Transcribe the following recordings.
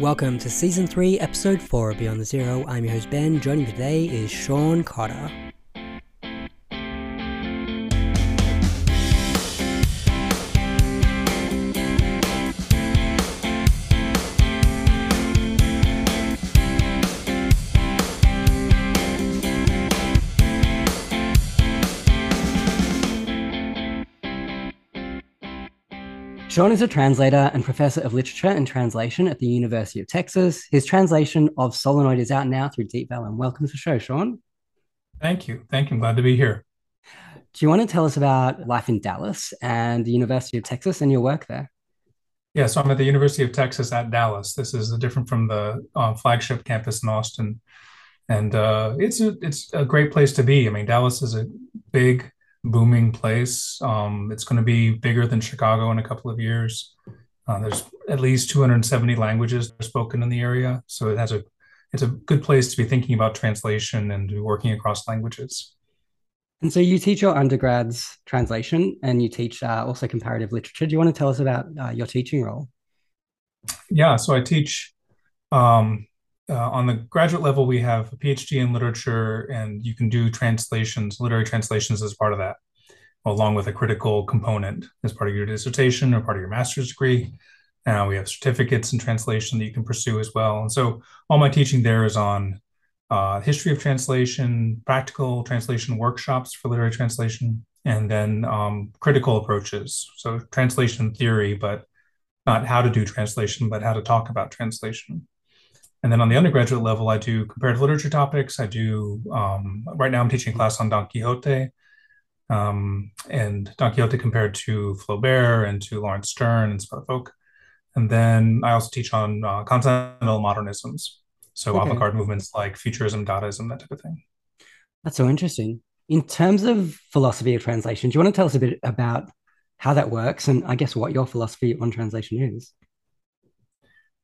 Welcome to Season 3, Episode 4 of Beyond the Zero. I'm your host Ben. Joining me today is Sean Cotter. Sean is a translator and professor of literature and translation at the University of Texas. His translation of Solenoid is out now through Deep Vellum. Welcome to the show, Sean. Thank you. Thank you. I'm glad to be here. Do you want to tell us about life in Dallas and the University of Texas and your work there? Yeah, so I'm at the University of Texas at Dallas. This is different from the um, flagship campus in Austin, and uh, it's a it's a great place to be. I mean, Dallas is a big booming place. Um, it's going to be bigger than Chicago in a couple of years. Uh, there's at least 270 languages spoken in the area, so it has a it's a good place to be thinking about translation and working across languages. And so you teach your undergrads translation, and you teach uh, also comparative literature. Do you want to tell us about uh, your teaching role? Yeah, so I teach um, uh, on the graduate level, we have a PhD in literature, and you can do translations, literary translations as part of that, along with a critical component as part of your dissertation or part of your master's degree. Now we have certificates in translation that you can pursue as well. And so all my teaching there is on uh, history of translation, practical translation workshops for literary translation, and then um, critical approaches. So translation theory, but not how to do translation, but how to talk about translation. And then on the undergraduate level, I do comparative literature topics. I do, um, right now I'm teaching a class on Don Quixote um, and Don Quixote compared to Flaubert and to Laurence Sterne and Scott Folk. And then I also teach on uh, continental modernisms. So okay. avant-garde movements like Futurism, Dadaism, that type of thing. That's so interesting. In terms of philosophy of translation, do you want to tell us a bit about how that works and I guess what your philosophy on translation is?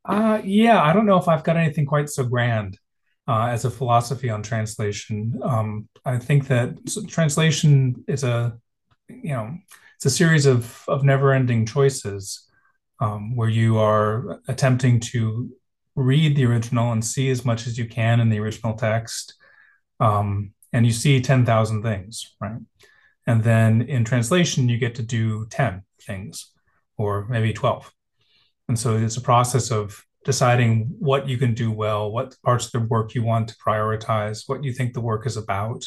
Uh, yeah, I don't know if I've got anything quite so grand uh, as a philosophy on translation. Um, I think that translation is a, you know, it's a series of of never-ending choices um, where you are attempting to read the original and see as much as you can in the original text, um, and you see ten thousand things, right? And then in translation, you get to do ten things, or maybe twelve and so it's a process of deciding what you can do well, what parts of the work you want to prioritize, what you think the work is about,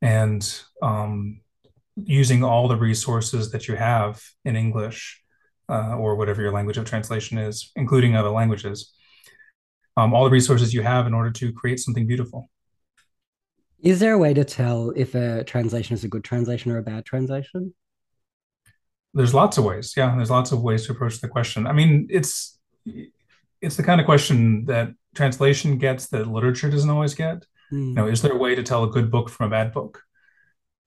and um, using all the resources that you have in English uh, or whatever your language of translation is, including other languages, um, all the resources you have in order to create something beautiful. Is there a way to tell if a translation is a good translation or a bad translation? There's lots of ways. Yeah there's lots of ways to approach the question. I mean it's it's the kind of question that translation gets that literature doesn't always get. Mm. you know is there a way to tell a good book from a bad book?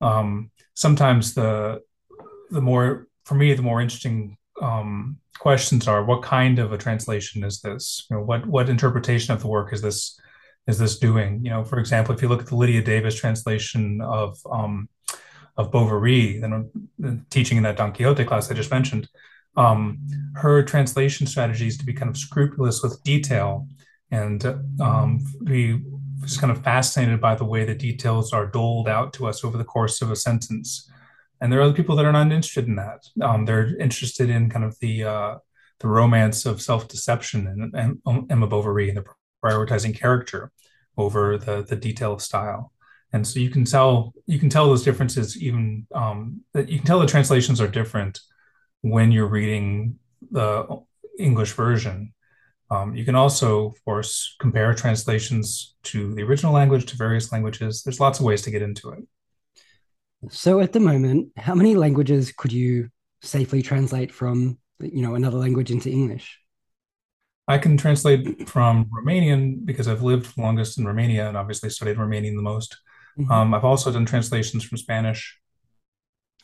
Um, sometimes the the more for me the more interesting um, questions are what kind of a translation is this? You know what what interpretation of the work is this is this doing? You know for example if you look at the lydia davis translation of um, of Bovary, then teaching in that Don Quixote class I just mentioned, um, her translation strategy is to be kind of scrupulous with detail and um, be just kind of fascinated by the way the details are doled out to us over the course of a sentence. And there are other people that are not interested in that. Um, they're interested in kind of the uh, the romance of self deception and, and um, Emma Bovary, and the prioritizing character over the the detail of style and so you can tell you can tell those differences even um, that you can tell the translations are different when you're reading the English version. Um, you can also, of course, compare translations to the original language to various languages. There's lots of ways to get into it. So, at the moment, how many languages could you safely translate from, you know, another language into English? I can translate from Romanian because I've lived longest in Romania and obviously studied Romanian the most. Mm-hmm. Um, I've also done translations from Spanish.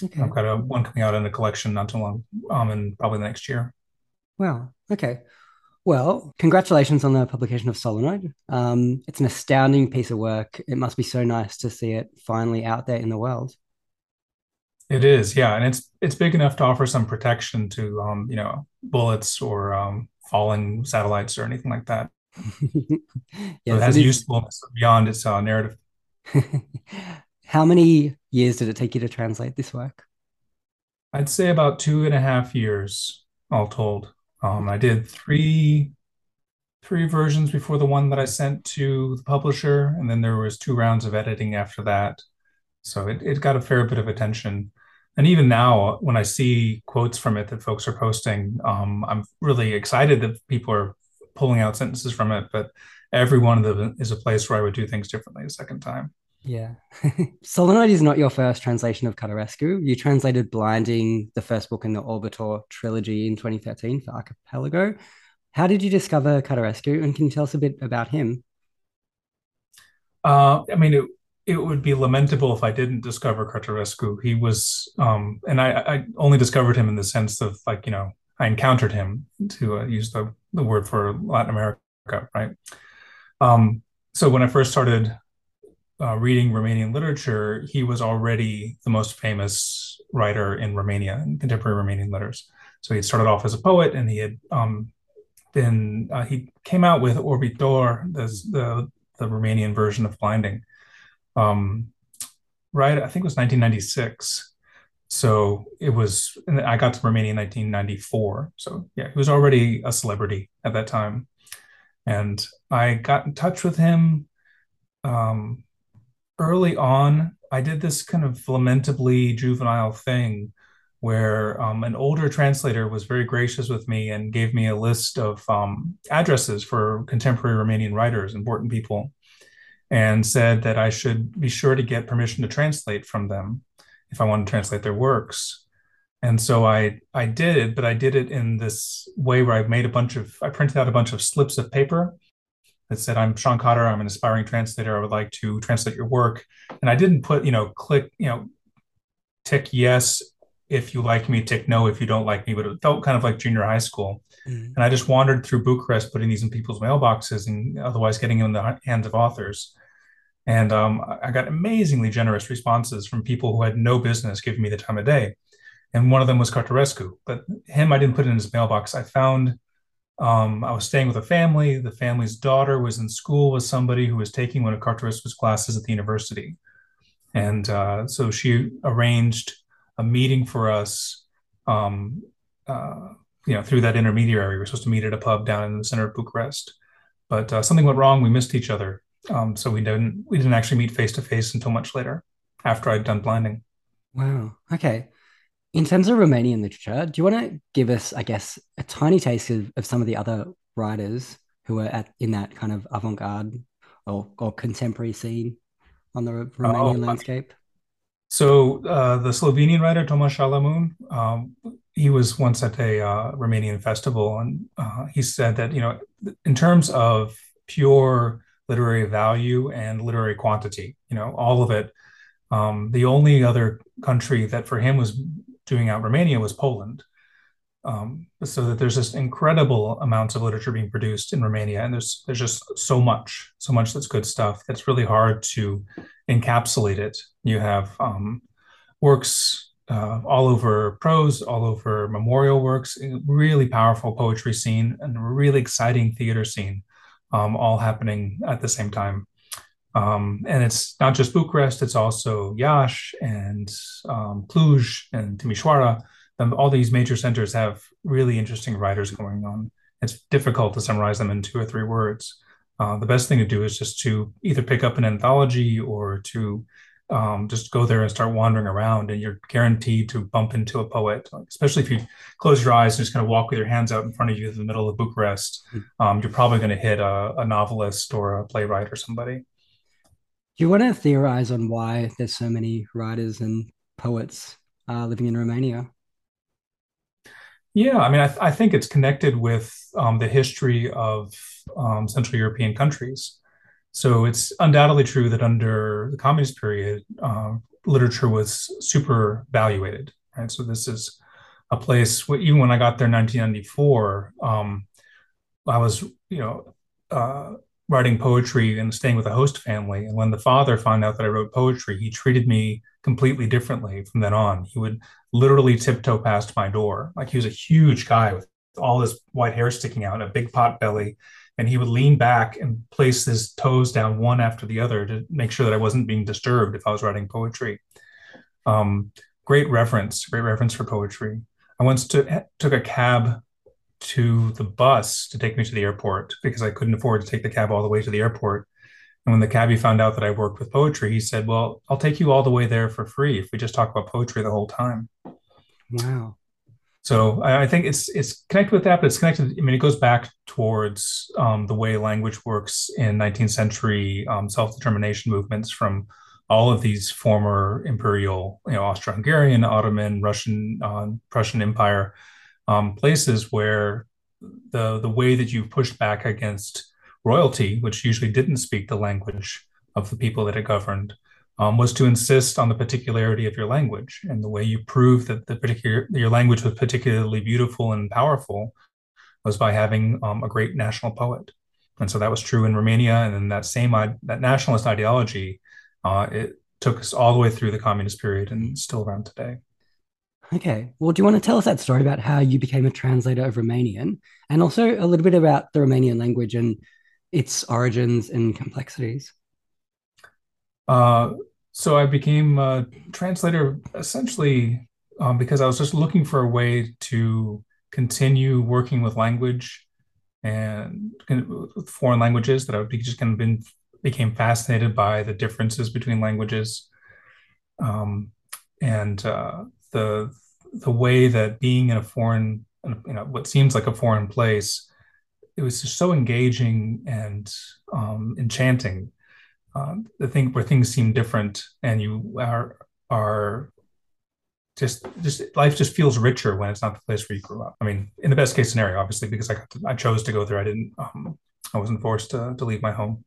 Okay. I've got a one coming out in a collection not too long, um, in probably the next year. Wow. Okay. Well, congratulations on the publication of Solenoid. Um, it's an astounding piece of work. It must be so nice to see it finally out there in the world. It is, yeah, and it's it's big enough to offer some protection to um, you know bullets or um, falling satellites or anything like that. so it has usefulness beyond its uh, narrative. How many years did it take you to translate this work? I'd say about two and a half years, all told. Um, I did three three versions before the one that I sent to the publisher, and then there was two rounds of editing after that. So it, it got a fair bit of attention. And even now, when I see quotes from it that folks are posting, um, I'm really excited that people are pulling out sentences from it. But every one of them is a place where I would do things differently a second time. Yeah. Solenoid is not your first translation of Cărtărescu. You translated Blinding, the first book in the Orbitor trilogy in 2013 for Archipelago. How did you discover Cărtărescu, and can you tell us a bit about him? Uh, I mean, it, it would be lamentable if I didn't discover Cărtărescu. He was, um, and I, I only discovered him in the sense of like, you know, I encountered him to uh, use the, the word for Latin America, right? Um, so when I first started uh, reading Romanian literature, he was already the most famous writer in Romania in contemporary Romanian letters. So he had started off as a poet, and he had um, been uh, he came out with Orbitor, the, the, Romanian version of Blinding, um, right? I think it was 1996. So it was, I got to Romania in 1994. So yeah, he was already a celebrity at that time, and I got in touch with him um, early on. I did this kind of lamentably juvenile thing where um, an older translator was very gracious with me and gave me a list of um, addresses for contemporary Romanian writers, important people, and said that I should be sure to get permission to translate from them if I wanted to translate their works. And so I I did it, but I did it in this way where I made a bunch of I printed out a bunch of slips of paper that said, "I'm Sean Cotter. I'm an aspiring translator. I would like to translate your work." And I didn't put you know click you know tick yes if you like me, tick no if you don't like me, but it felt kind of like junior high school. Mm. And I just wandered through Bucharest, putting these in people's mailboxes and otherwise getting them in the hands of authors. And um, I got amazingly generous responses from people who had no business giving me the time of day. And one of them was Cărtărescu, but him I didn't put in his mailbox. I found um, I was staying with a family. The family's daughter was in school with somebody who was taking one of Cărtărescu's classes at the university. And uh, so she arranged a meeting for us, um, uh, you know, through that intermediary. We were supposed to meet at a pub down in the center of Bucharest, but uh, something went wrong. We missed each other, um, so we didn't we didn't actually meet face to face until much later, after I'd done blinding. Wow. Okay. In terms of Romanian literature, do you want to give us, I guess, a tiny taste of, of some of the other writers who were at in that kind of avant-garde or, or contemporary scene on the Romanian oh, landscape? So uh, the Slovenian writer Tomas Salamun, um, he was once at a uh, Romanian festival, and uh, he said that you know, in terms of pure literary value and literary quantity, you know, all of it, um, the only other country that for him was doing out Romania was Poland. Um, so that there's just incredible amounts of literature being produced in Romania, and there's there's just so much, so much that's good stuff. That's really hard to encapsulate it. You have um, works uh, all over prose, all over memorial works, really powerful poetry scene, and a really exciting theater scene, um, all happening at the same time. Um, and it's not just Bucharest; it's also Iași and um, Cluj and Timișoara um, all these major centers have really interesting writers going on. It's difficult to summarize them in two or three words. Uh, the best thing to do is just to either pick up an anthology or to um, just go there and start wandering around, and you're guaranteed to bump into a poet. Especially if you close your eyes and just kind of walk with your hands out in front of you in the middle of Bucharest, hmm. um, you're probably going to hit a, a novelist or a playwright or somebody. Do you want to theorize on why there's so many writers and poets uh, living in Romania? Yeah, I mean, I, th- I think it's connected with um, the history of um, Central European countries. So it's undoubtedly true that under the communist period, uh, literature was super valuated, right? So this is a place where even when I got there in 1994, um, I was, you know, uh, writing poetry and staying with a host family. And when the father found out that I wrote poetry, he treated me completely differently from then on. He would literally tiptoe past my door. Like he was a huge guy with all this white hair sticking out, a big pot belly, and he would lean back and place his toes down one after the other to make sure that I wasn't being disturbed if I was writing poetry. Um, great reference, great reference for poetry. I once took took a cab to the bus to take me to the airport because I couldn't afford to take the cab all the way to the airport. And when the cabbie found out that I worked with poetry, he said, Well, I'll take you all the way there for free if we just talk about poetry the whole time. Wow. So I, I think it's it's connected with that, but it's connected. I mean, it goes back towards um, the way language works in 19th century um, self-determination movements from all of these former imperial, you know, Austro-Hungarian, Ottoman, Russian, uh, Prussian Empire um, places where the the way that you pushed back against royalty, which usually didn't speak the language of the people that it governed, um, was to insist on the particularity of your language. And the way you proved that the particular your language was particularly beautiful and powerful was by having um, a great national poet. And so that was true in Romania. And then that same that nationalist ideology, uh, it took us all the way through the communist period and still around today. Okay. Well, do you want to tell us that story about how you became a translator of Romanian and also a little bit about the Romanian language and its origins and complexities? Uh, so I became a translator essentially um, because I was just looking for a way to continue working with language and foreign languages that I would be just kind of been became fascinated by the differences between languages. Um, and uh, the the way that being in a foreign you know what seems like a foreign place it was just so engaging and um, enchanting um, the thing where things seem different and you are are just just life just feels richer when it's not the place where you grew up. I mean, in the best case scenario, obviously, because I to, I chose to go there. I didn't um, I wasn't forced to to leave my home.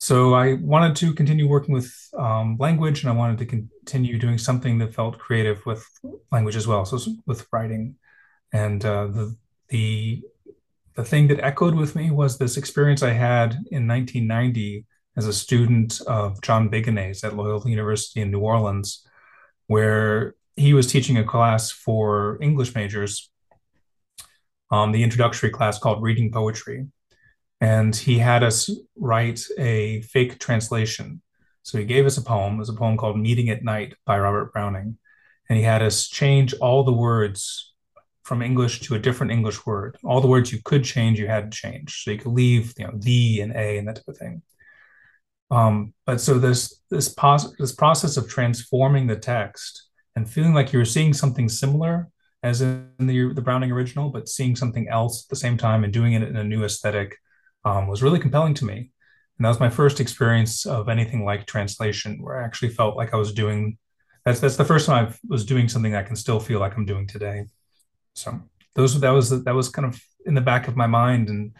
So I wanted to continue working with um, language, and I wanted to continue doing something that felt creative with language as well. So with writing, and uh, the the the thing that echoed with me was this experience I had in 1990 as a student of John Biguenet's at Loyola University in New Orleans, where he was teaching a class for English majors, um, the introductory class called Reading Poetry. And he had us write a fake translation. So he gave us a poem. It was a poem called Meeting at Night by Robert Browning. And he had us change all the words from English to a different English word. All the words you could change, you had to change. So you could leave, you know, the and a and that type of thing. Um, but so this this, pos- this process of transforming the text and feeling like you're seeing something similar as in the the Browning original, but seeing something else at the same time and doing it in a new aesthetic um, was really compelling to me. And that was my first experience of anything like translation, where I actually felt like I was doing. That's that's the first time I was doing something I can still feel like I'm doing today. So those that was that was kind of in the back of my mind and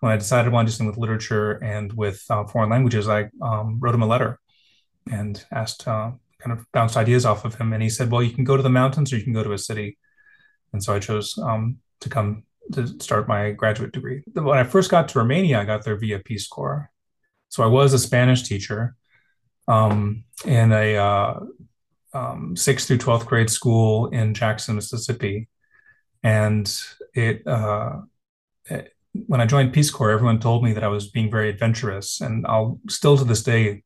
when I decided I wanted to do something with literature and with uh, foreign languages, I um, wrote him a letter and asked, uh, kind of bounced ideas off of him. And he said, well, you can go to the mountains or you can go to a city. And so I chose um, to come to start my graduate degree. When I first got to Romania, I got there via Peace Corps. So I was a Spanish teacher um, in a uh, um, sixth through 12th grade school in Jackson, Mississippi. And it, uh, when I joined Peace Corps, everyone told me that I was being very adventurous. And I'll still to this day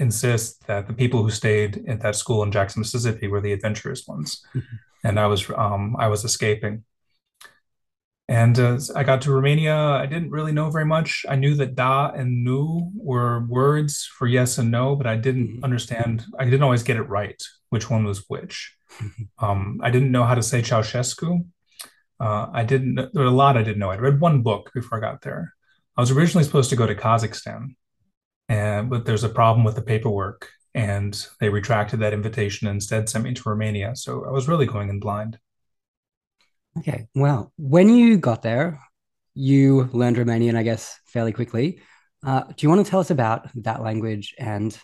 insist that the people who stayed at that school in Jackson, Mississippi were the adventurous ones. Mm-hmm. And I was um, I was escaping. And uh, I got to Romania. I didn't really know very much. I knew that da and nu were words for yes and no, but I didn't mm-hmm. understand. I didn't always get it right, which one was which. Mm-hmm. Um, I didn't know how to say Ceausescu. Uh, I didn't. There were a lot I didn't know. I'd read one book before I got there. I was originally supposed to go to Kazakhstan, and but there's a problem with the paperwork, and they retracted that invitation and instead sent me to Romania. So I was really going in blind. Okay. Well, when you got there, you learned Romanian, I guess, fairly quickly. Uh, do you want to tell us about that language and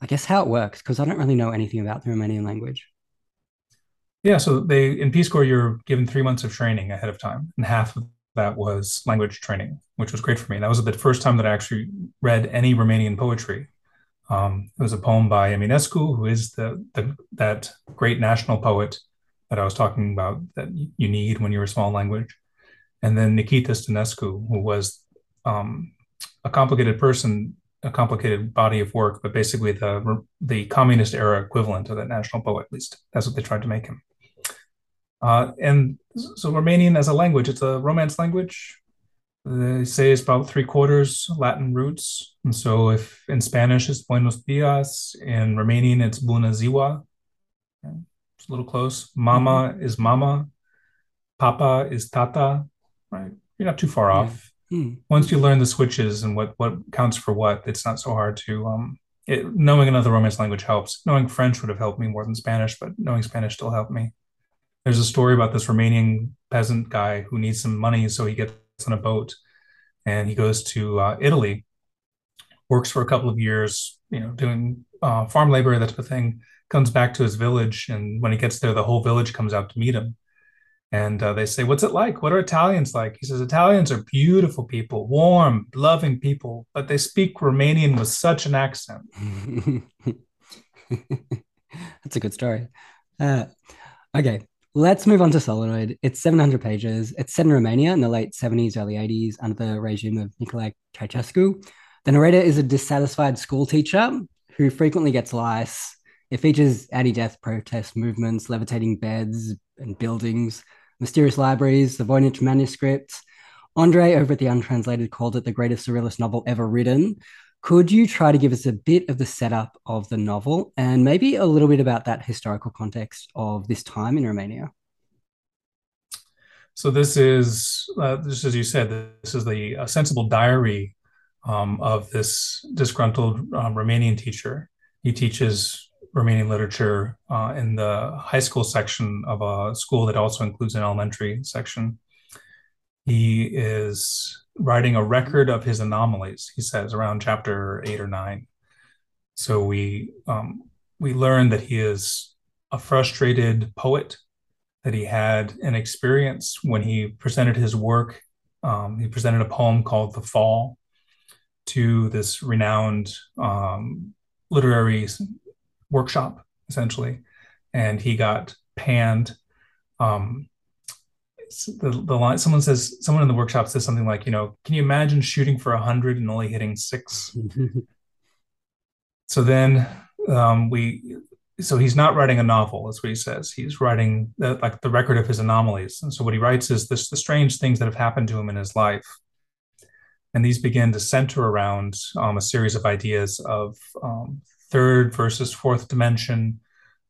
I guess how it works? Because I don't really know anything about the Romanian language. Yeah, so they in Peace Corps you're given three months of training ahead of time, and half of that was language training, which was great for me. That was the first time that I actually read any Romanian poetry. Um, it was a poem by Eminescu, who is the, the that great national poet that I was talking about that you need when you're a small language. And then Nichita Stănescu, who was um, a complicated person, a complicated body of work, but basically the the communist era equivalent of that national poet. At least that's what they tried to make him. Uh, and so Romanian as a language, it's a Romance language. They say it's about three quarters Latin roots. And so if in Spanish it's Buenos dias, in Romanian it's Bună ziua. It's a little close. Mama mm-hmm. is mama. Papa is tata. Right. You're not too far off. Mm. Once you learn the switches and what what counts for what, it's not so hard to um it, knowing another Romance language helps. Knowing French would have helped me more than Spanish, but knowing Spanish still helped me. There's a story about this Romanian peasant guy who needs some money, so he gets on a boat and he goes to uh, Italy, works for a couple of years, you know, doing uh, farm labor, that type of thing. Comes back to his village, and when he gets there, the whole village comes out to meet him. And uh, they say, What's it like? What are Italians like? He says, Italians are beautiful people, warm, loving people, but they speak Romanian with such an accent. That's a good story. Uh, okay, Let's move on to Solenoid. It's 700 pages. It's set in Romania in the late 70s, early 80s under the regime of Nicolae Ceausescu. The narrator is a dissatisfied school teacher who frequently gets lice. It features anti death protest movements, levitating beds and buildings, mysterious libraries, the Voynich manuscripts. Andre over at the Untranslated called it the greatest surrealist novel ever written. Could you try to give us a bit of the setup of the novel and maybe a little bit about that historical context of this time in Romania? So this is, uh, just as you said, this is the sensible diary um, of this disgruntled um, Romanian teacher. He teaches Romanian literature uh, in the high school section of a school that also includes an elementary section. He is writing a record of his anomalies, he says, around chapter eight or nine. So we um, we learn that he is a frustrated poet, that he had an experience when he presented his work. Um, he presented a poem called The Fall to this renowned um, literary workshop, essentially, and he got panned. Um, the, the line someone says someone in the workshop says something like you know can you imagine shooting for a hundred and only hitting six? So then um, we so he's not writing a novel that's what he says. He's writing the, like the record of his anomalies. And so what he writes is this the strange things that have happened to him in his life. And these begin to center around um, a series of ideas of um, third versus fourth dimension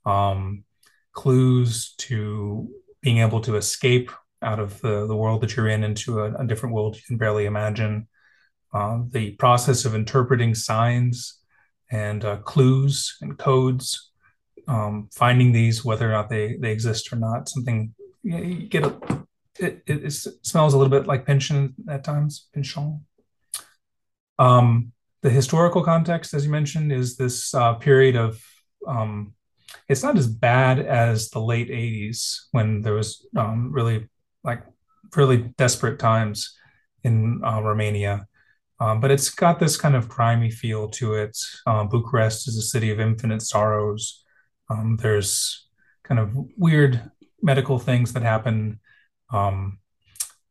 um, clues to being able to escape out of the, the world that you're in into a, a different world you can barely imagine. Uh, the process of interpreting signs and uh, clues and codes, um, finding these, whether or not they, they exist or not, something you get a, it, it, it, smells a little bit like Pynchon at times, Pynchon. Um, the historical context, as you mentioned, is this uh, period of um, it's not as bad as the late 80s when there was um, really like really desperate times in uh, Romania. Um, but it's got this kind of grimy feel to it. Uh, Bucharest is a city of infinite sorrows. Um, there's kind of weird medical things that happen. Um,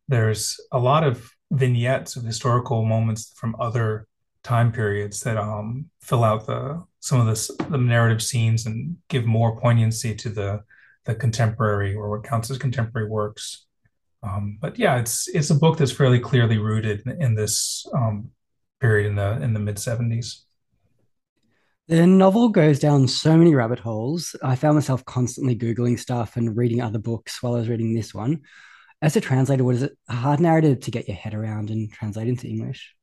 there's a lot of vignettes of historical moments from other time periods that um, fill out the some of the, the narrative scenes and give more poignancy to the the contemporary or what counts as contemporary works. Um, but yeah, it's it's a book that's fairly clearly rooted in, in this um, period in the in the mid seventies. The novel goes down so many rabbit holes. I found myself constantly googling stuff and reading other books while I was reading this one. As a translator, was it a hard narrative to get your head around and translate into English?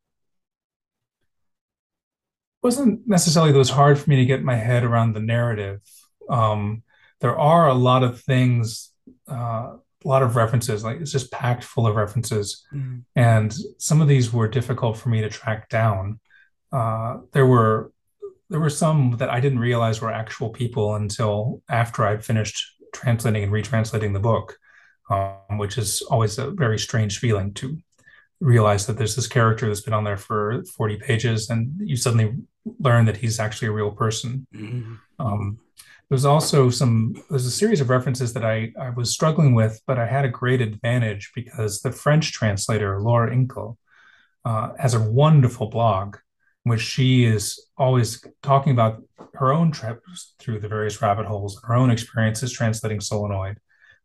It wasn't necessarily that it was hard for me to get my head around the narrative. Um, there are a lot of things uh, a lot of references like it's just packed full of references mm. and some of these were difficult for me to track down uh, there were there were some that i didn't realize were actual people until after i'd finished translating and retranslating the book um, which is always a very strange feeling to realize that there's this character that's been on there for 40 pages and you suddenly learn that he's actually a real person mm-hmm. um, there's also some there's a series of references that I, I was struggling with, but I had a great advantage because the French translator Laure Hinckel uh, has a wonderful blog in which she is always talking about her own trips through the various rabbit holes, her own experiences translating solenoid,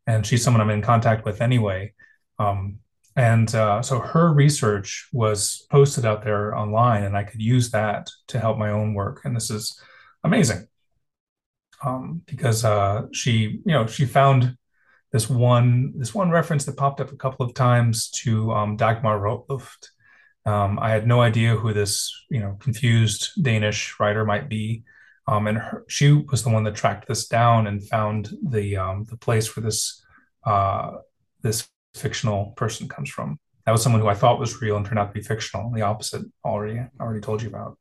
and she's someone I'm in contact with anyway. Um, and uh, so her research was posted out there online, and I could use that to help my own work. And this is amazing um, because uh, she, you know, she found this one this one reference that popped up a couple of times to um, Dagmar Rotluft. Um, I had no idea who this, you know, confused Danish writer might be, um, and her, she was the one that tracked this down and found the um, the place where this uh, this fictional person comes from. That was someone who I thought was real and turned out to be fictional. The opposite already already told you about.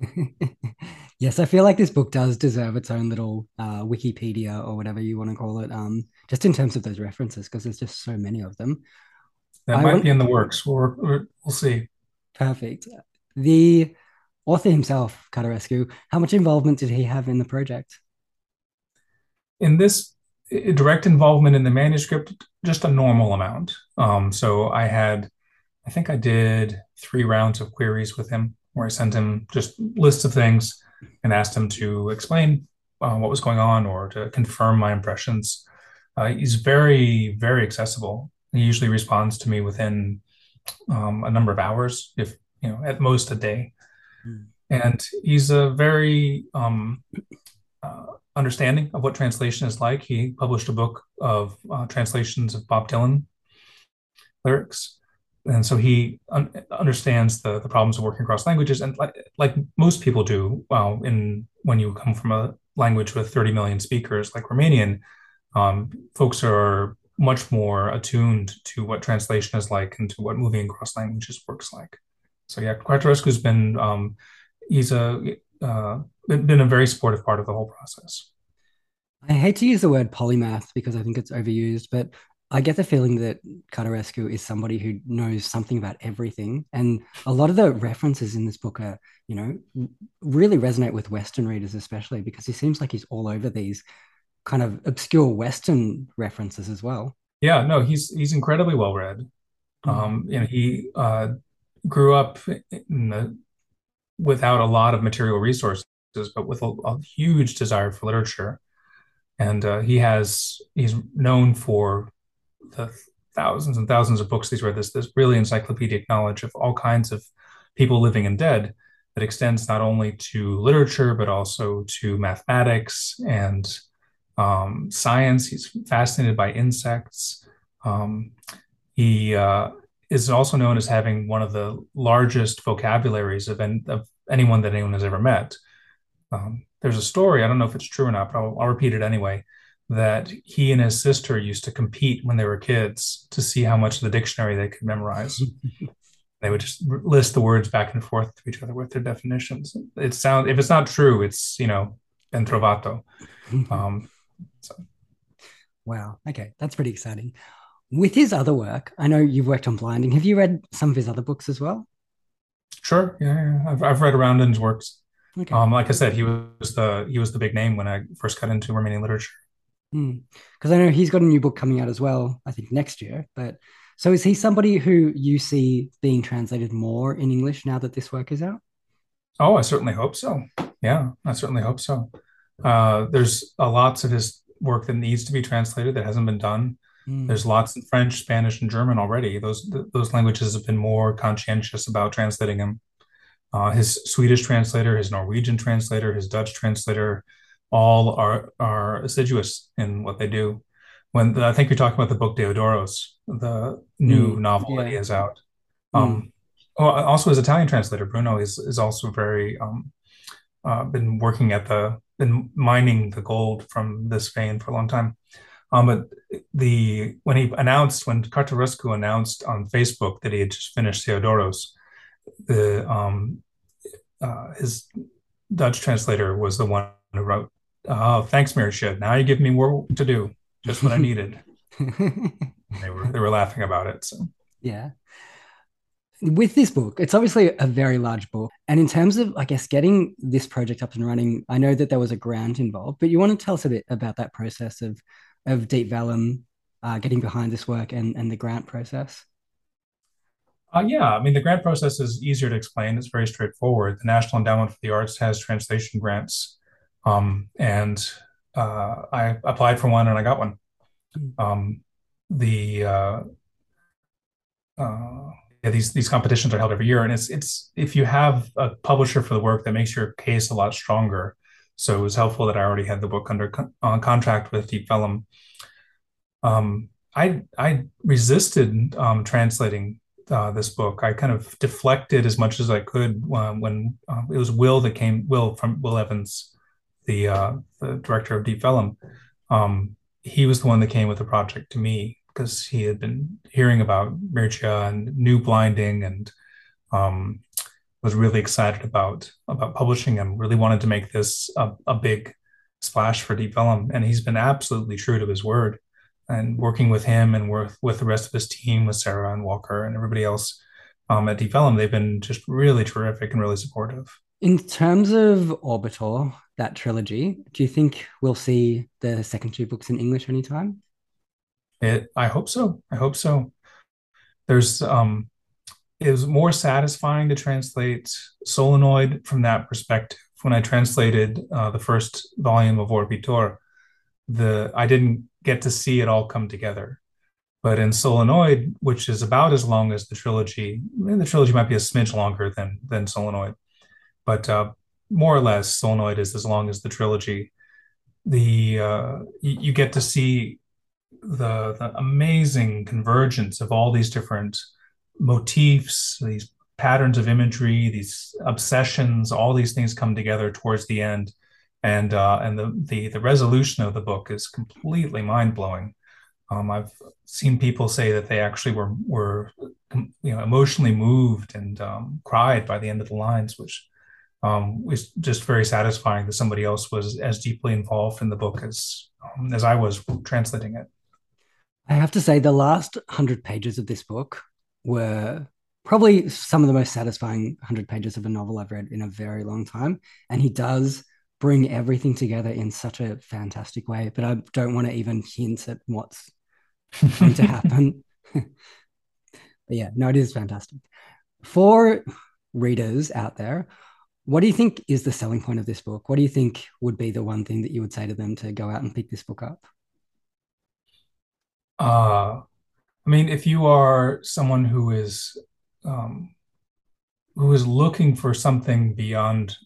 yes, I feel like this book does deserve its own little uh, Wikipedia or whatever you want to call it, um, just in terms of those references, because there's just so many of them. That I might want... be in the works. We'll, we'll see. Perfect. The author himself, Cărtărescu, how much involvement did he have in the project? In this direct involvement in the manuscript, just a normal amount. Um, so I had, I think I did three rounds of queries with him where I sent him just lists of things and asked him to explain uh, what was going on or to confirm my impressions. Uh, he's very, very accessible. He usually responds to me within um, a number of hours, if you know, at most a day. Mm. And he's a very um, uh, understanding of what translation is like. He published a book of uh, translations of Bob Dylan lyrics, and so he un- understands the the problems of working across languages. And like like most people do, well, in when you come from a language with 30 million speakers like Romanian, um, folks are much more attuned to what translation is like and to what moving across languages works like. So yeah, Cărtărescu's been um, he's a uh, been a very supportive part of the whole process. I hate to use the word polymath because I think it's overused, but I get the feeling that Cărtărescu is somebody who knows something about everything. And a lot of the references in this book are, you know, really resonate with Western readers, especially because he seems like he's all over these kind of obscure Western references as well. Yeah, no, he's he's incredibly well read. Mm-hmm. Um, you know, he uh, grew up the, without a lot of material resources, but with a, a huge desire for literature. And uh, he has he's known for the thousands and thousands of books he's read. This this really encyclopedic knowledge of all kinds of people living and dead that extends not only to literature but also to mathematics and um, science. He's fascinated by insects. Um, he uh, is also known as having one of the largest vocabularies of, en- of anyone that anyone has ever met. Um, there's a story, I don't know if it's true or not, but I'll, I'll, repeat it anyway, that he and his sister used to compete when they were kids to see how much of the dictionary they could memorize. they would just list the words back and forth to each other with their definitions. It sounds, if it's not true, it's, you know, ben trovato. Um, so. Wow. Okay. That's pretty exciting. With his other work, I know you've worked on blinding. Have you read some of his other books as well? Sure. Yeah. yeah. I've, I've read around in his works. Okay. Um, like I said, he was the he was the big name when I first got into Romanian literature. Because mm. I know he's got a new book coming out as well. I think next year. But so is he somebody who you see being translated more in English now that this work is out? Oh, I certainly hope so. Yeah, I certainly hope so. Uh, there's a lots of his work that needs to be translated that hasn't been done. Mm. There's lots in French, Spanish, and German already. Those th- those languages have been more conscientious about translating him. Uh, his Swedish translator, his Norwegian translator, his Dutch translator, all are are assiduous in what they do. When the, I think you're talking about the book Theodoros, the new mm, novel yeah. that he has out. Mm. Um, mm. also his Italian translator Bruno is is also very um, uh, been working at the been mining the gold from this vein for a long time. Um, but the when he announced when Cărtărescu announced on Facebook that he had just finished Theodoros, the um, uh, his Dutch translator was the one who wrote, "Oh, thanks, Mircea. Now you give me more to do. Just what I needed." they were they were laughing about it. So yeah. with this book, it's obviously a very large book. And in terms of, I guess, getting this project up and running, I know that there was a grant involved, but you want to tell us a bit about that process of of Deep Vellum uh, getting behind this work and, and the grant process? Uh, yeah, I mean, the grant process is easier to explain. It's very straightforward. The National Endowment for the Arts has translation grants, um, and uh, I applied for one and I got one. Hmm. Um, the uh, uh, yeah, these these competitions are held every year, and it's it's if you have a publisher for the work that makes your case a lot stronger. So it was helpful that I already had the book under con- on contract with Deep Vellum. Um, I I resisted um, translating uh, this book. I kind of deflected as much as I could uh, when uh, it was Will that came. Will from Will Evans, the uh, the director of Deep Vellum. Um, he was the one that came with the project to me because he had been hearing about Mircea and New blinding and um, was really excited about about publishing and really wanted to make this a, a big splash for Deep Vellum. And he's been absolutely true to his word. And working with him and with with the rest of his team, with Sarah and Walker and everybody else um, at Deep Vellum, they've been just really terrific and really supportive. In terms of Orbitor, that trilogy, do you think we'll see the second two books in English anytime? It, I hope so. I hope so. There's um, it was more satisfying to translate Solenoid from that perspective. When I translated uh, the first volume of Orbitor, the I didn't get to see it all come together. But in Solenoid, which is about as long as the trilogy, the trilogy might be a smidge longer than than Solenoid, but uh, more or less, Solenoid is as long as the trilogy. The uh, you, you get to see the, the amazing convergence of all these different motifs, these patterns of imagery, these obsessions, all these things come together towards the end, and uh, and the, the the resolution of the book is completely mind blowing. Um, I've seen people say that they actually were were you know emotionally moved and um, cried by the end of the lines, which um, was just very satisfying that somebody else was as deeply involved in the book as um, as I was translating it. I have to say, the last 100 pages of this book were probably some of the most satisfying 100 pages of a novel I've read in a very long time. And he does bring everything together in such a fantastic way. But I don't want to even hint at what's going to happen. but yeah, no, it is fantastic. For readers out there, what do you think is the selling point of this book? What do you think would be the one thing that you would say to them to go out and pick this book up? Uh, I mean, if you are someone who is um, who is looking for something beyond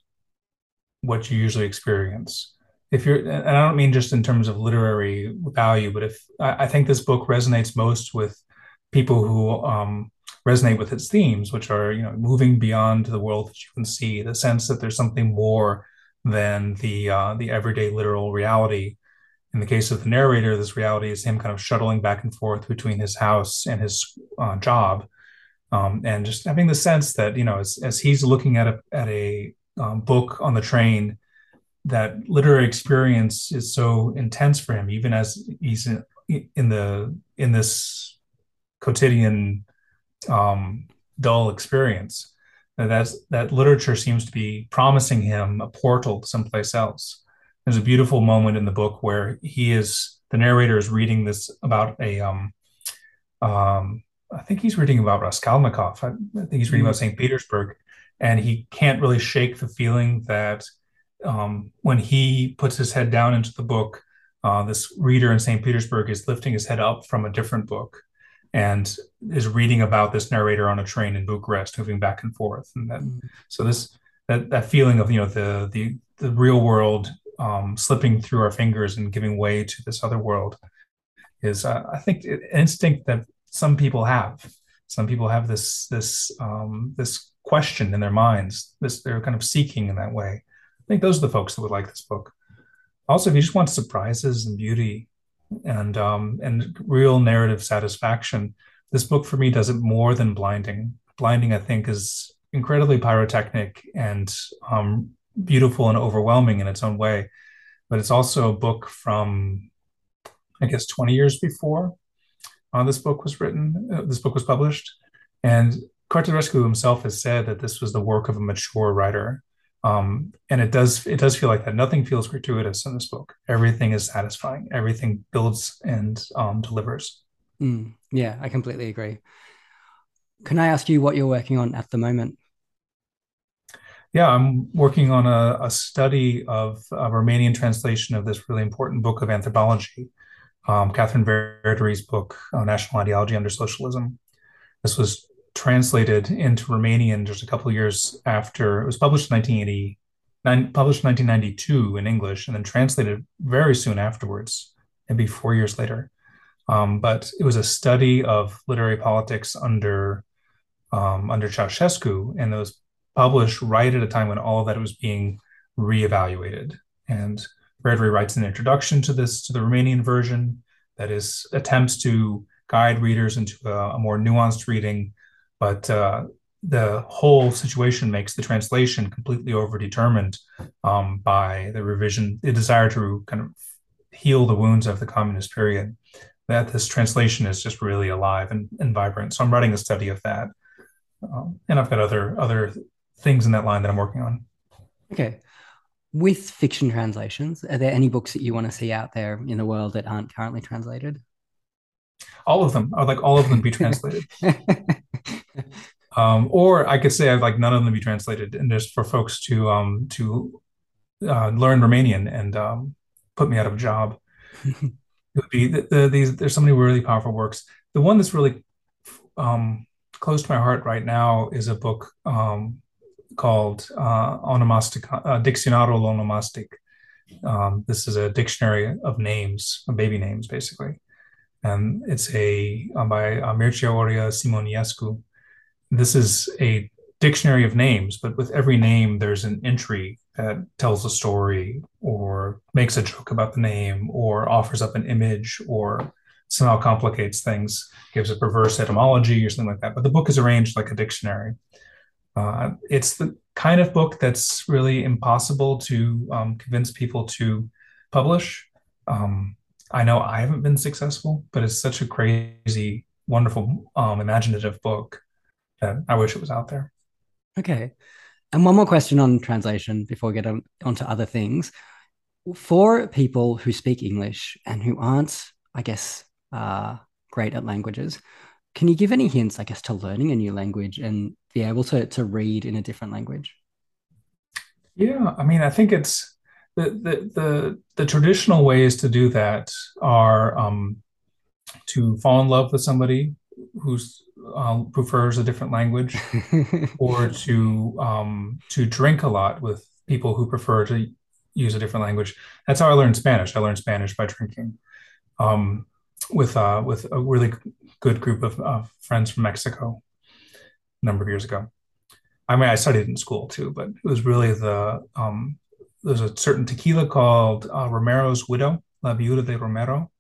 what you usually experience, if you're, and I don't mean just in terms of literary value, but if I, I think this book resonates most with people who um, resonate with its themes, which are you know moving beyond the world that you can see, the sense that there's something more than the uh, the everyday literal reality. In the case of the narrator, this reality is him kind of shuttling back and forth between his house and his uh, job, um, and just having the sense that you know, as, as he's looking at a at a um, book on the train, that literary experience is so intense for him, even as he's in, in the in this quotidian um, dull experience. That that's, that literature seems to be promising him a portal to someplace else there's a beautiful moment in the book where he is the narrator is reading this about a um um I think he's reading about Raskolnikov. I, I think he's reading mm-hmm. about St. Petersburg, and he can't really shake the feeling that um, when he puts his head down into the book, uh, this reader in St. Petersburg is lifting his head up from a different book and is reading about this narrator on a train in Bucharest, moving back and forth. And then, mm-hmm. so this that that feeling of you know the the the real world um, slipping through our fingers and giving way to this other world is, uh, I think, an instinct that some people have. Some people have this this um, this question in their minds. This they're kind of seeking in that way. I think those are the folks that would like this book. Also, if you just want surprises and beauty and um, and real narrative satisfaction, this book for me does it more than blinding. Blinding, I think, is incredibly pyrotechnic and um, beautiful and overwhelming in its own way. But it's also a book from, I guess, 20 years before uh, this book was written, uh, this book was published. And Cărtărescu himself has said that this was the work of a mature writer. Um, and it does it does feel like that. Nothing feels gratuitous in this book. Everything is satisfying. Everything builds and um, delivers. Mm, yeah, I completely agree. Can I ask you what you're working on at the moment? Yeah, I'm working on a, a study of a Romanian translation of this really important book of anthropology, um, Catherine Verdery's book, uh, National Ideology Under Socialism. This was translated into Romanian just a couple of years after it was published in 1980, nine, published in 1992 in English, and then translated very soon afterwards, maybe four years later. Um, but it was a study of literary politics under um, under Ceausescu, and it was published right at a time when all of that was being reevaluated. And Verdery writes an introduction to this to the Romanian version that is attempts to guide readers into a, a more nuanced reading but uh, the whole situation makes the translation completely overdetermined um, by the revision, the desire to kind of heal the wounds of the communist period. That this translation is just really alive and, and vibrant. So I'm writing a study of that, um, and I've got other other things in that line that I'm working on. Okay. With fiction translations, are there any books that you want to see out there in the world that aren't currently translated? All of them. I would like all of them be translated. Um, or I could say I'd like none of them to be translated, and just for folks to um, to uh, learn Romanian and um, put me out of a job. it would be the, the, these. There's so many really powerful works. The one that's really um, close to my heart right now is a book um, called uh, Onomastic, uh, Dicționarul Onomastic. Um, this is a dictionary of names, of baby names, basically. And it's a uh, by Mircea Horia Simionescu this is a dictionary of names, but with every name, there's an entry that tells a story or makes a joke about the name or offers up an image or somehow complicates things, gives a perverse etymology or something like that. But the book is arranged like a dictionary. Uh, it's the kind of book that's really impossible to um, convince people to publish. Um, I know I haven't been successful, but it's such a crazy, wonderful, um, imaginative book that I wish it was out there. Okay. And one more question on translation before we get on, onto other things. For people who speak English and who aren't, I guess, uh, great at languages, can you give any hints, I guess, to learning a new language and be able to, to read in a different language? Yeah, I mean, I think it's the the the, the traditional ways to do that are um, to fall in love with somebody who's um, prefers a different language, or to um, to drink a lot with people who prefer to use a different language. That's how I learned Spanish. I learned Spanish by drinking um, with uh, with a really good group of uh, friends from Mexico a number of years ago. I mean, I studied in school too, but it was really the um, there's a certain tequila called uh, Romero's Widow, La Viuda de Romero,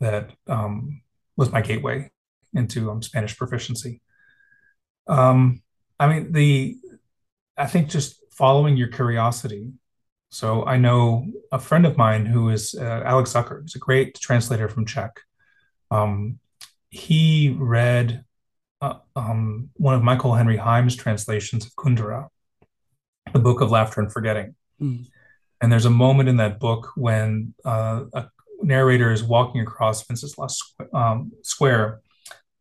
that um, was my gateway into um, Spanish proficiency. Um, I mean, the I think just following your curiosity. So I know a friend of mine who is uh, Alex Zucker. He's a great translator from Czech. Um, he read uh, um, one of Michael Henry Heim's translations of Kundera, the Book of Laughter and Forgetting. Mm. And there's a moment in that book when uh, a narrator is walking across Wenceslas um, Square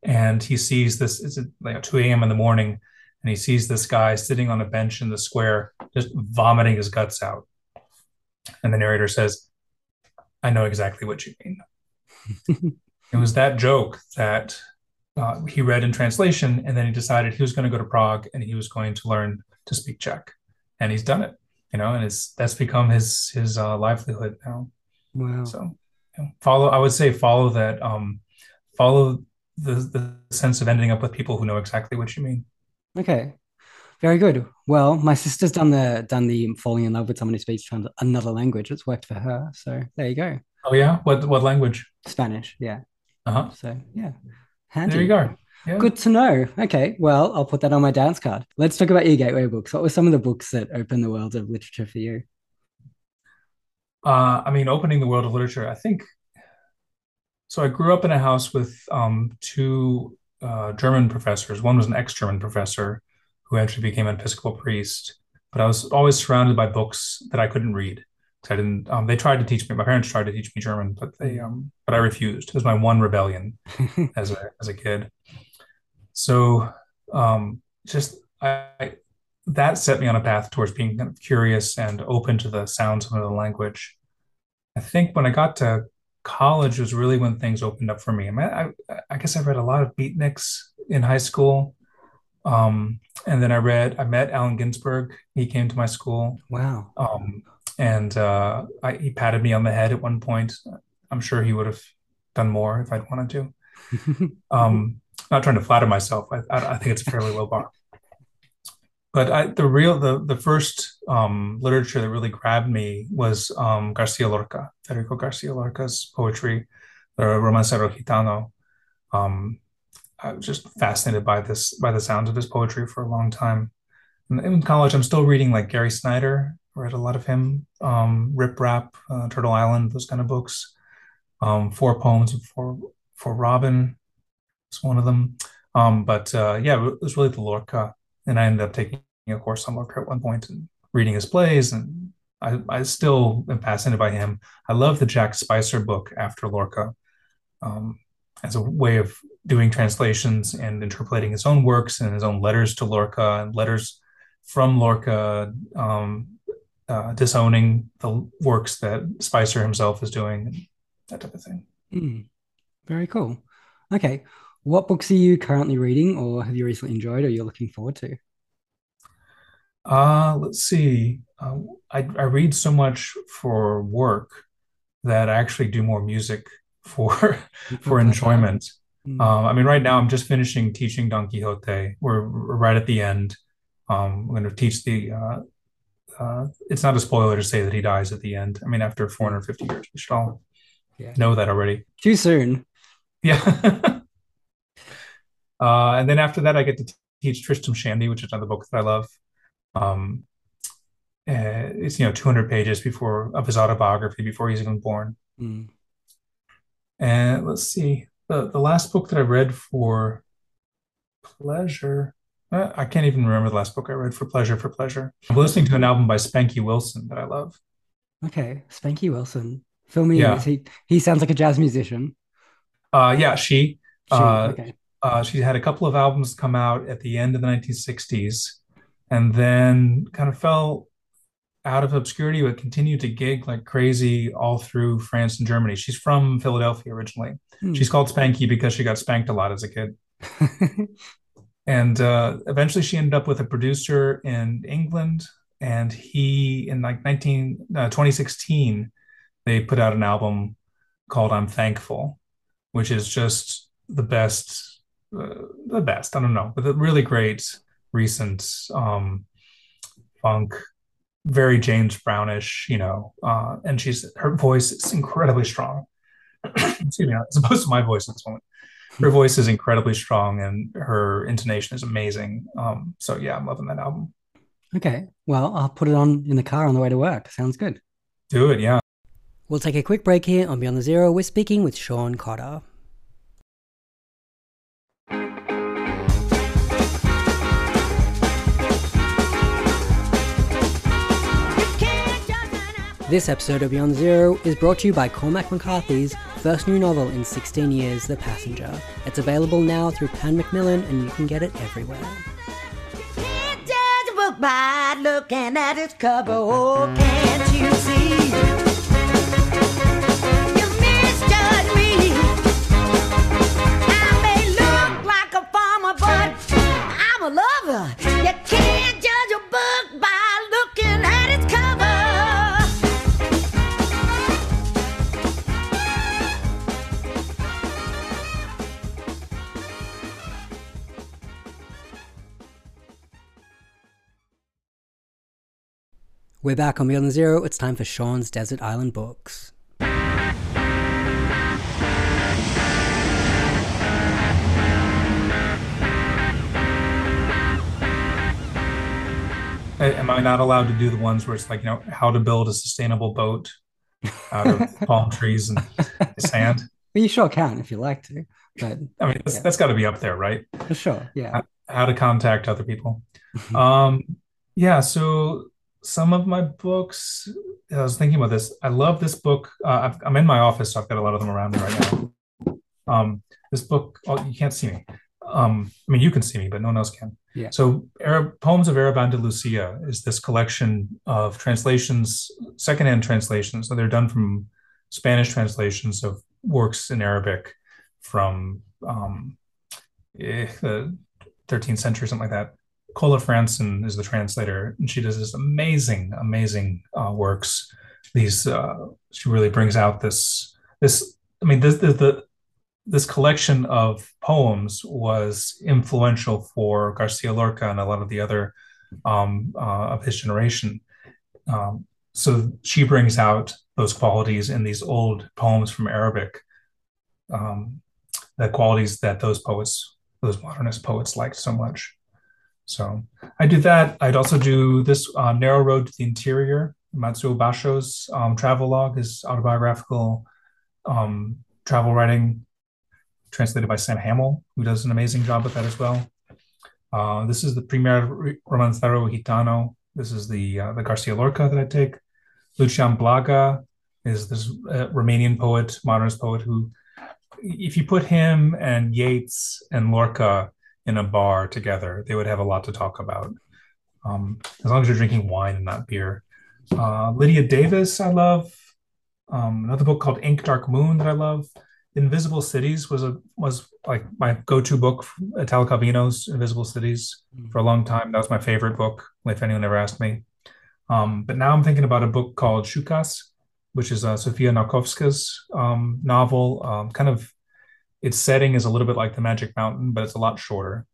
and he sees this it's like 2 a.m in the morning and he sees this guy sitting on a bench in the square just vomiting his guts out. And the narrator says i know exactly what you mean. It was that joke that uh, he read in translation and then he decided he was going to go to prague and he was going to learn to speak czech. And he's done it you know and it's that's become his his uh, livelihood now wow so you know, follow i would say follow that um follow the the sense of ending up with people who know exactly what you mean. Okay, very good. Well, my sister's done the done the falling in love with someone who speaks another language. It's worked for her. So there you go. Oh yeah, what what language? Spanish. Yeah. Uh huh. So yeah, handy. There you go. Yeah. Good to know. Okay, well, I'll put that on my dance card. Let's talk about your gateway books. What were some of the books that opened the world of literature for you? Uh, I mean, opening the world of literature. I think so I grew up in a house with um, two uh, German professors. One was an ex-German professor who actually became an Episcopal priest. But I was always surrounded by books that I couldn't read. I didn't. Um, they tried to teach me. My parents tried to teach me German, but they. Um, but I refused. It was my one rebellion as a as a kid. So, um, just I that set me on a path towards being kind of curious and open to the sounds of another language. I think when I got to college was really when things opened up for me. I, mean, I, I guess I read a lot of beatniks in high school. Um, and then I read, I met Allen Ginsberg. He came to my school. Wow. Um, and uh, I, he patted me on the head at one point. I'm sure he would have done more if I'd wanted to. um, not trying to flatter myself. I, I, I think it's a fairly low bar but I, the real the the first um, literature that really grabbed me was um, Garcia Lorca, Federico Garcia Lorca's poetry, the Romancero Gitano. Um, I was just fascinated by this by the sounds of his poetry for a long time. In college, I'm still reading like Gary Snyder. read a lot of him, um, Riprap, uh, Turtle Island, those kind of books. Um, four poems for for Robin is one of them. Um, but uh, yeah, it was really the Lorca and I ended up taking a course on Lorca at one point and reading his plays. And I, I still am fascinated by him. I love the Jack Spicer book after Lorca um, as a way of doing translations and interpolating his own works and his own letters to Lorca and letters from Lorca, um, uh, disowning the works that Spicer himself is doing, that type of thing. Mm, very cool. Okay. What books are you currently reading or have you recently enjoyed or you're looking forward to? Uh, let's see. Uh, I, I read so much for work that I actually do more music for for enjoyment. Mm. Um, I mean, right now I'm just finishing teaching Don Quixote. We're, we're right at the end. Um, I'm going to teach the. Uh, uh, it's not a spoiler to say that he dies at the end. I mean, after 450 years, we should all yeah. know that already. Too soon. Yeah. Uh, and then after that, I get to teach Tristram Shandy, which is another book that I love. Um, uh, it's you know 200 pages before of his autobiography before he's even born. Mm. And let's see, the the last book that I read for pleasure. Uh, I can't even remember the last book I read for pleasure for pleasure. I'm listening to an album by Spanky Wilson that I love. Okay, Spanky Wilson. Fill me yeah. in. He he sounds like a jazz musician. Uh, yeah, she. she uh, okay. Uh, she had a couple of albums come out at the end of the 1960s and then kind of fell out of obscurity but continued to gig like crazy all through France and Germany. She's from Philadelphia originally. Hmm. She's called Spanky because she got spanked a lot as a kid. and uh, eventually she ended up with a producer in England and he in like 19 uh, 2016 they put out an album called I'm Thankful which is just the best the best. I don't know, but a really great recent um, funk, very James Brownish, you know. Uh, and she's her voice is incredibly strong. Excuse me, as opposed to my voice at this moment. Her voice is incredibly strong, and her intonation is amazing. Um, so yeah, I'm loving that album. Okay, well, I'll put it on in the car on the way to work. Sounds good. Do it, yeah. We'll take a quick break here on Beyond the Zero. We're speaking with Sean Cotter. This episode of Beyond Zero is brought to you by Cormac McCarthy's first new novel in 16 years, The Passenger. It's available now through Pan Macmillan and you can get it everywhere. By looking at cover, oh, can't you see? We're back on Beyond the Zero. It's time for Sean's Desert Island Books. Am I not allowed to do the ones where it's like, you know, how to build a sustainable boat out of palm trees and sand? Well, you sure can if you like to. But I mean, that's, yeah. that's got to be up there, right? For sure. Yeah. How, how to contact other people. um, yeah. So some of my books, I was thinking about this. I love this book. Uh, i am in my office, so I've got a lot of them around me right now. Um, this book, oh, you can't see me. Um, I mean, you can see me, but no one else can. Yeah. So, Arab, Poems of Arab Andalusia is this collection of translations, secondhand translations. So they're done from Spanish translations of works in Arabic from um, eh, the 13th century, something like that. Cola Franzen is the translator, and she does this amazing, amazing uh, works. These uh, she really brings out this this. I mean, this, the, the this collection of poems was influential for Garcia Lorca and a lot of the other um, uh, of his generation. Um, so she brings out those qualities in these old poems from Arabic, um, the qualities that those poets, those modernist poets, liked so much. So I do that. I'd also do this uh, Narrow Road to the Interior, Matsuo Basho's um, travel log, is autobiographical um, travel writing translated by Sam Hamill, who does an amazing job with that as well. Uh, this is the Primer Romancero Gitano. This is the uh, the Garcia Lorca that I take. Lucian Blaga is this uh, Romanian poet, modernist poet who, if you put him and Yeats and Lorca in a bar together, they would have a lot to talk about. Um, as long as you're drinking wine and not beer. Uh, Lydia Davis, I love. Um, another book called Ink Dark Moon that I love. Invisible Cities was a was like my go-to book, Italo Calvino's Invisible Cities mm. for a long time. That was my favorite book, if anyone ever asked me. Um, but now I'm thinking about a book called Choucas, which is uh, Zofia Nałkowska's um, novel. Um, kind of, its setting is a little bit like The Magic Mountain, but it's a lot shorter.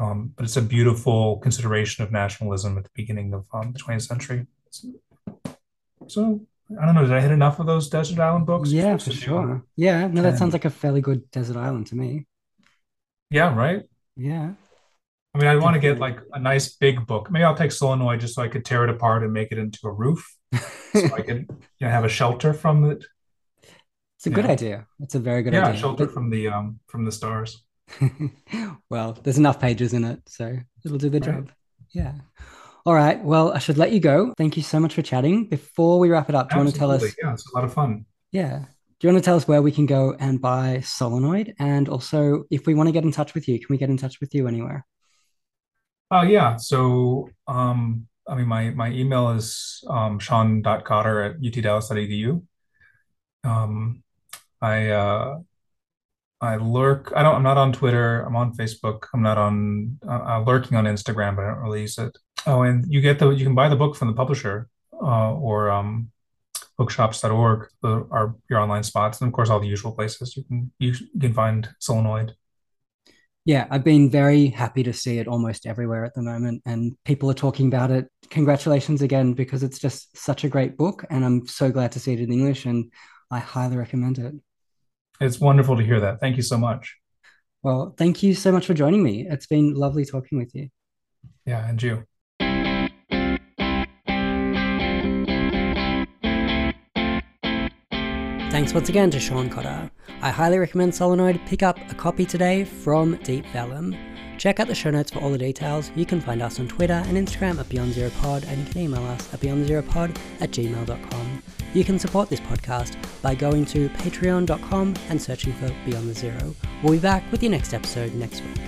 Um, but it's a beautiful consideration of nationalism at the beginning of um, the 20th century. So I don't know. Did I hit enough of those desert island books? Yeah, for sure. Yeah, no, that sounds like a fairly good desert island to me. Yeah, right. Yeah. I mean, I want to get like a nice big book. Maybe I'll take solenoid just so I could tear it apart and make it into a roof, so I could you know, have a shelter from it. It's a good idea. It's a very good yeah, idea. Yeah, shelter but... from the um from the stars. well, there's enough pages in it, so it'll do the right. job. Yeah. All right. Well, I should let you go. Thank you so much for chatting. Before we wrap it up, do you want to tell us? Yeah, it's a lot of fun. Yeah. Do you want to tell us where we can go and buy Solenoid? And also, if we want to get in touch with you, can we get in touch with you anywhere? Oh, uh, yeah. So, um, I mean, my, my email is um, sean.cotter at utdallas.edu. Um, I, uh, I lurk. I don't. I'm not on Twitter. I'm on Facebook. I'm not on. Uh, lurking on Instagram, but I don't really use it. Oh, and you get the. You can buy the book from the publisher, uh, or um, bookshops.org the, are your online spots, and of course all the usual places you can you can find Solenoid. Yeah, I've been very happy to see it almost everywhere at the moment, and people are talking about it. Congratulations again, because it's just such a great book, and I'm so glad to see it in English, and I highly recommend it. It's wonderful to hear that. Thank you so much. Well, thank you so much for joining me. It's been lovely talking with you. Yeah, and you. Thanks once again to Sean Cotter. I highly recommend Solenoid. Pick up a copy today from Deep Vellum. Check out the show notes for all the details. You can find us on Twitter and Instagram at Beyond Zero Pod, and you can email us at beyondzeropod at gmail.com. You can support this podcast by going to patreon.com and searching for Beyond the Zero. We'll be back with your next episode next week.